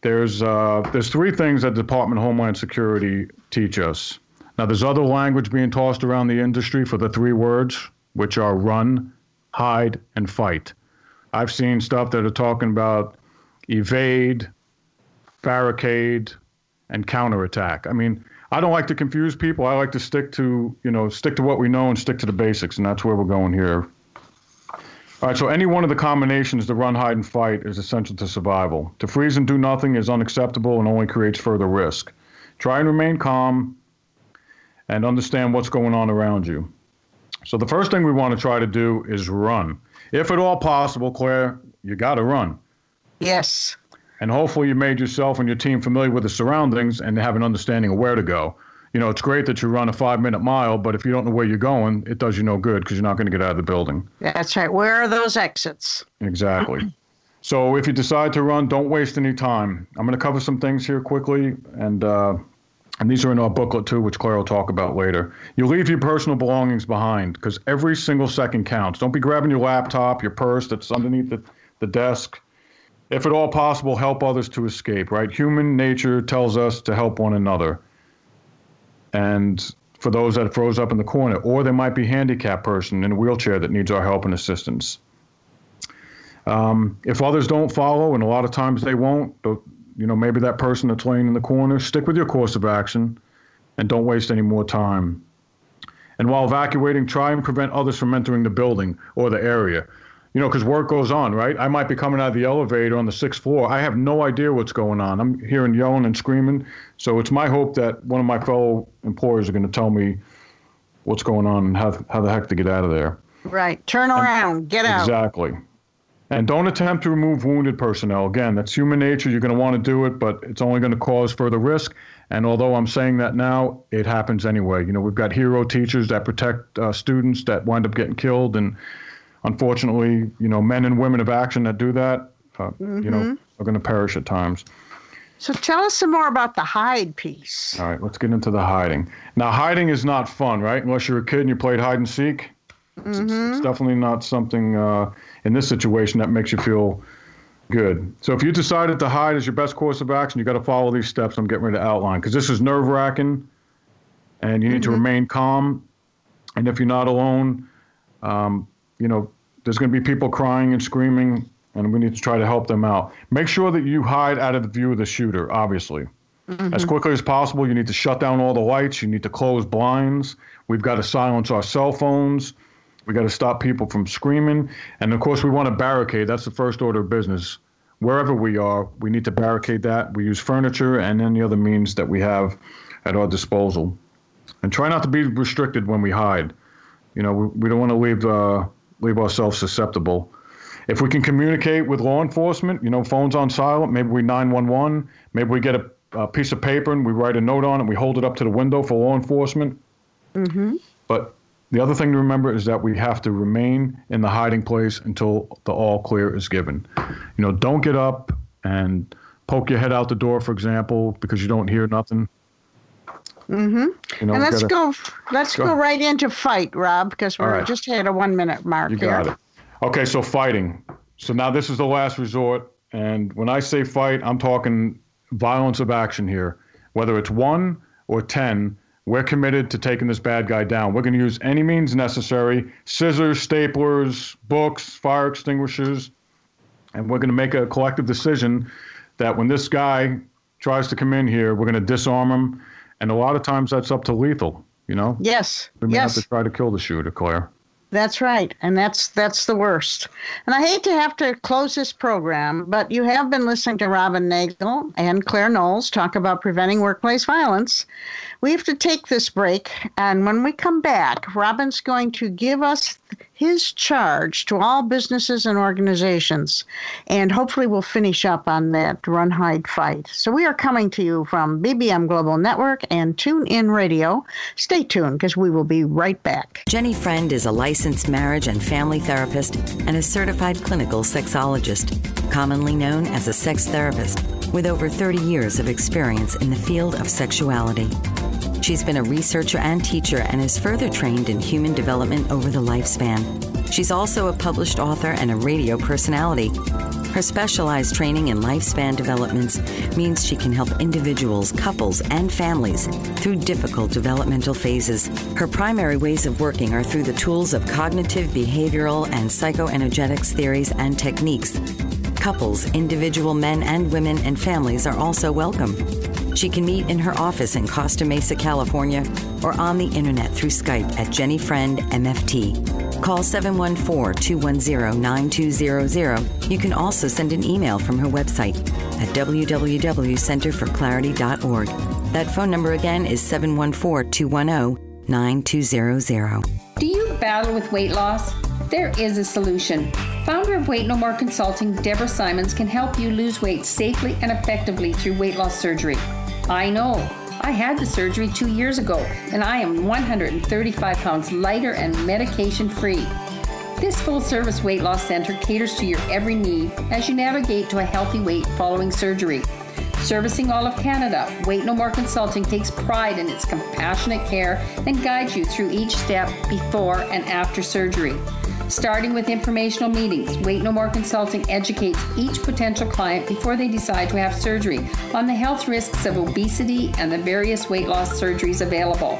there's uh, there's three things that Department of Homeland Security teach us. Now, there's other language being tossed around the industry for the three words, which are run, hide, and fight. I've seen stuff that are talking about evade, barricade, and counterattack. I mean, I don't like to confuse people. I like to stick to, you know, stick to what we know and stick to the basics, and that's where we're going here. All right, so any one of the combinations to run, hide, and fight is essential to survival. To freeze and do nothing is unacceptable and only creates further risk. Try and remain calm and understand what's going on around you. So the first thing we want to try to do is run if at all possible, Claire, you got to run. Yes. And hopefully, you made yourself and your team familiar with the surroundings and have an understanding of where to go. You know, it's great that you run a five minute mile, but if you don't know where you're going, it does you no good because you're not going to get out of the building. That's right. Where are those exits? Exactly. so if you decide to run, don't waste any time. I'm going to cover some things here quickly, and uh, and these are in our booklet too, which Claire will talk about later. You leave your personal belongings behind because every single second counts. Don't be grabbing your laptop, your purse that's underneath the, the desk. If at all possible, help others to escape, right? Human nature tells us to help one another. And for those that froze up in the corner, or there might be a handicapped person in a wheelchair that needs our help and assistance. Um, if others don't follow, and a lot of times they won't, you know, maybe that person that's laying in the corner, stick with your course of action and don't waste any more time. And while evacuating, try and prevent others from entering the building or the area. You know, because work goes on, right? I might be coming out of the elevator on the sixth floor. I have no idea what's going on. I'm hearing yelling and screaming. So it's my hope that one of my fellow employers are going to tell me what's going on and how, how the heck to get out of there. Right. Turn around. And, get out. Exactly. And don't attempt to remove wounded personnel. Again, that's human nature. You're going to want to do it, but it's only going to cause further risk. And although I'm saying that now, it happens anyway. You know, we've got hero teachers that protect uh, students that wind up getting killed, and unfortunately, you know, men and women of action that do that, uh, mm-hmm. you know, mm-hmm. are going to perish at times. So tell us some more about the hide piece. All right, let's get into the hiding. Now, hiding is not fun, right? Unless you're a kid and you played hide and seek. Mm-hmm. It's, it's, mm-hmm. definitely not something. Uh, in this situation that makes you feel good. So if you decided to hide as your best course of action, you got to follow these steps I'm getting ready to outline because this is nerve wracking, and you need mm-hmm. to remain calm. And if you're not alone, um, you know there's going to be people crying and screaming, and we need to try to help them out. Make sure that you hide out of the view of the shooter. Obviously. Mm-hmm. As quickly as possible, you need to shut down all the lights. You need to close blinds. We've got to silence our cell phones. We got to stop people from screaming. And of course, we want to barricade. That's the first order of business. Wherever we are, we need to barricade that. We use furniture and any other means that we have at our disposal. And try not to be restricted when we hide. You know, we, we don't want to leave, uh, leave ourselves susceptible. If we can communicate with law enforcement, you know, phones on silent, maybe we 911, maybe we get a, a piece of paper and we write a note on it, and we hold it up to the window for law enforcement. Mm-hmm. But The other thing to remember is that we have to remain in the hiding place until the all clear is given. You know, don't get up and poke your head out the door, for example, because you don't hear nothing. Mm-hmm. You know, and let's gotta- go. Let's Go. go. right into fight, Rob, because we're right. just had a one minute mark You here. got it. Okay, so fighting. So now this is the last resort. And when I say fight, I'm talking violence of action here. Whether it's one or 10, we're committed to taking this bad guy down. We're going to use any means necessary scissors, staplers, books, fire extinguishers. And we're going to make a collective decision that when this guy tries to come in here, we're going to disarm him. And a lot of times that's up to lethal, you know? Yes. We may yes. have to try to kill the shooter, Claire. That's right, and that's that's the worst. And I hate to have to close this program, but you have been listening to Robin Nagel and Claire Knowles talk about preventing workplace violence. We have to take this break, and when we come back, Robin's going to give us his charge to all businesses and organizations, and hopefully we'll finish up on that run, hide, fight. So we are coming to you from BBM Global Network and Tune In Radio. Stay tuned because we will be right back. Jenny Friend is a licensed marriage and family therapist and a certified clinical sexologist, commonly known as a sex therapist, with over 30 years of experience in the field of sexuality. She's been a researcher and teacher and is further trained in human development over the lifespan. She's also a published author and a radio personality. Her specialized training in lifespan developments means she can help individuals, couples, and families through difficult developmental phases. Her primary ways of working are through the tools of cognitive, behavioral, and psychoenergetics theories and techniques. Couples, individual men and women, and families are also welcome. She can meet in her office in Costa Mesa, California, or on the internet through Skype at Jenny Friend MFT. Call 714 210 9200. You can also send an email from her website at www.centerforclarity.org. That phone number again is 714 210 9200. Do you battle with weight loss? There is a solution. Founder of Weight No More Consulting, Deborah Simons, can help you lose weight safely and effectively through weight loss surgery. I know. I had the surgery two years ago, and I am 135 pounds lighter and medication free. This full service weight loss center caters to your every need as you navigate to a healthy weight following surgery. Servicing all of Canada, Weight No More Consulting takes pride in its compassionate care and guides you through each step before and after surgery. Starting with informational meetings, Weight No More Consulting educates each potential client before they decide to have surgery on the health risks of obesity and the various weight loss surgeries available.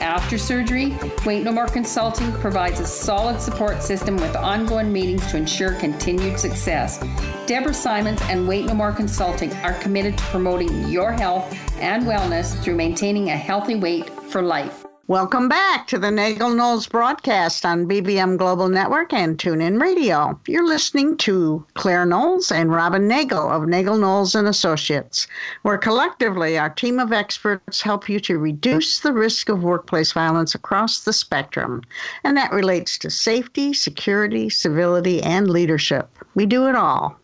After surgery, Weight No More Consulting provides a solid support system with ongoing meetings to ensure continued success. Deborah Simons and Weight No More Consulting are committed to promoting your health and wellness through maintaining a healthy weight for life. Welcome back to the Nagel Knowles broadcast on BBM Global Network and TuneIn Radio. You're listening to Claire Knowles and Robin Nagel of Nagel Knowles and Associates, where collectively our team of experts help you to reduce the risk of workplace violence across the spectrum. And that relates to safety, security, civility, and leadership. We do it all.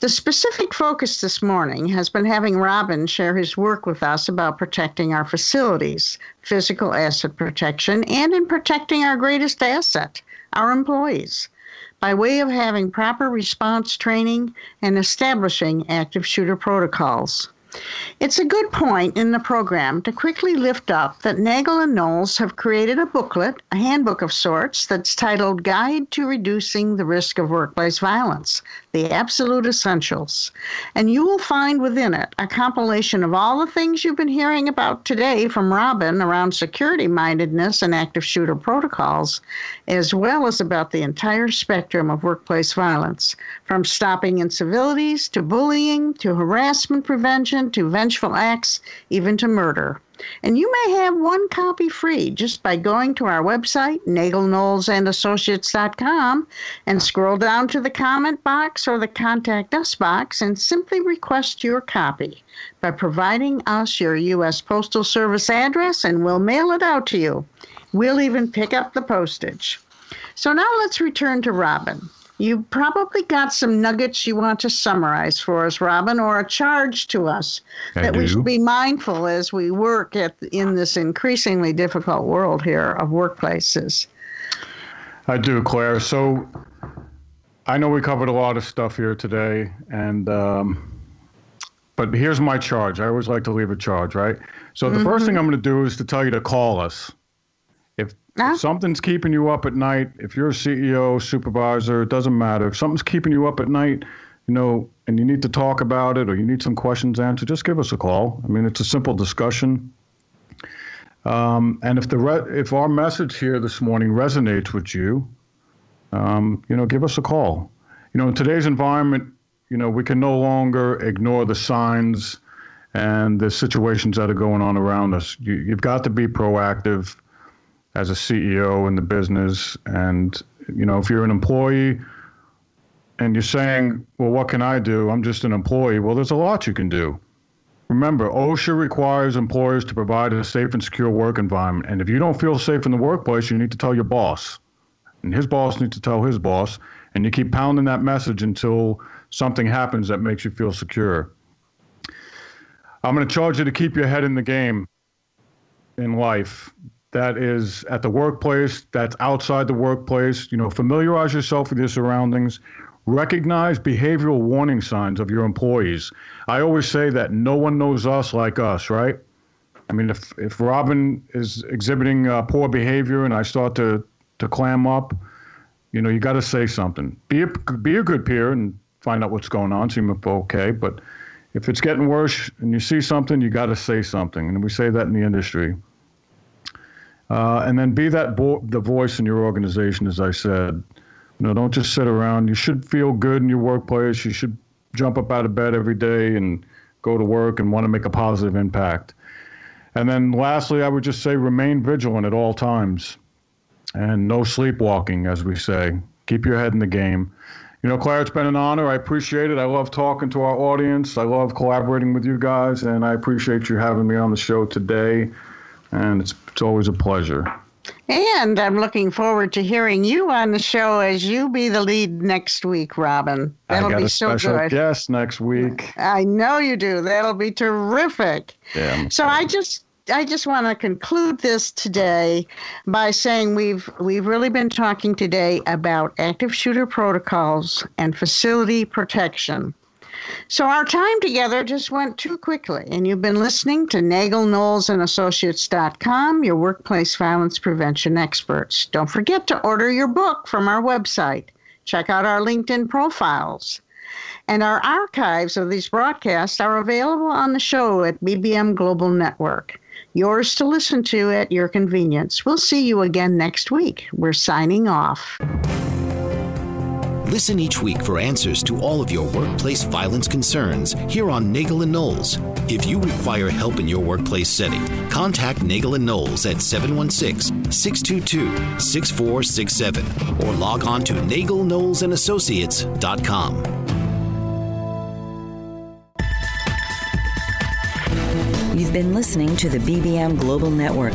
The specific focus this morning has been having Robin share his work with us about protecting our facilities, physical asset protection, and in protecting our greatest asset, our employees, by way of having proper response training and establishing active shooter protocols. It's a good point in the program to quickly lift up that Nagel and Knowles have created a booklet, a handbook of sorts, that's titled Guide to Reducing the Risk of Workplace Violence The Absolute Essentials. And you will find within it a compilation of all the things you've been hearing about today from Robin around security mindedness and active shooter protocols, as well as about the entire spectrum of workplace violence, from stopping incivilities to bullying to harassment prevention to vengeful acts, even to murder. And you may have one copy free just by going to our website, nagelknowlesandassociates.com, and scroll down to the comment box or the contact us box and simply request your copy by providing us your U.S. Postal Service address and we'll mail it out to you. We'll even pick up the postage. So now let's return to Robin. You probably got some nuggets you want to summarize for us, Robin, or a charge to us I that we should be mindful as we work at in this increasingly difficult world here of workplaces. I do, Claire. So I know we covered a lot of stuff here today, and um, but here's my charge. I always like to leave a charge, right? So the first thing I'm going to do is to tell you to call us. Something's keeping you up at night, if you're a CEO, supervisor, it doesn't matter. If something's keeping you up at night, you know, and you need to talk about it or you need some questions answered, just give us a call. I mean, it's a simple discussion. Um, and if the re- if our message here this morning resonates with you, um, you know, give us a call. You know, in today's environment, you know, we can no longer ignore the signs and the situations that are going on around us. You, you've got to be proactive as a CEO in the business. And, you know, if you're an employee and you're saying, well, what can I do? I'm just an employee. Well, there's a lot you can do. Remember, OSHA requires employers to provide a safe and secure work environment. And if you don't feel safe in the workplace, you need to tell your boss. And his boss needs to tell his boss. And you keep pounding that message until something happens that makes you feel secure. I'm going to charge you to keep your head in the game in life. That is at the workplace, that's outside the workplace. You know, familiarize yourself with your surroundings. Recognize behavioral warning signs of your employees. I always say that no one knows us like us, right? I mean, if, if Robin is exhibiting uh, poor behavior and I start to, to clam up, you know, you got to say something. Be a, be a good peer and find out what's going on, seem okay. But if it's getting worse and you see something, you got to say something. And we say that in the industry. Uh, and then be that vo- the voice in your organization, as I said. You know, don't just sit around. You should feel good in your workplace. You should jump up out of bed every day and go to work and want to make a positive impact. And then lastly, I would just say remain vigilant at all times and no sleepwalking, as we say. Keep your head in the game. You know, Claire, it's been an honor. I appreciate it. I love talking to our audience. I love collaborating with you guys, and I appreciate you having me on the show today. And it's, it's always a pleasure. And I'm looking forward to hearing you on the show as you be the lead next week, Robin. That'll I got be a so special good. guest next week. I know you do. That'll be terrific. Yeah, So I just I just want to conclude this today by saying we've we've really been talking today about active shooter protocols and facility protection. So our time together just went too quickly, and you've been listening to Nagel Knowles and Associates.com, your workplace violence prevention experts. Don't forget to order your book from our website. Check out our LinkedIn profiles. And our archives of these broadcasts are available on the show at BBM Global Network. Yours to listen to at your convenience. We'll see you again next week. We're signing off. Listen each week for answers to all of your workplace violence concerns here on Nagel and Knowles. If you require help in your workplace setting, contact Nagel and Knowles at 716-622-6467 or log on to nagelknowlesandassociates.com. You've been listening to the BBM Global Network.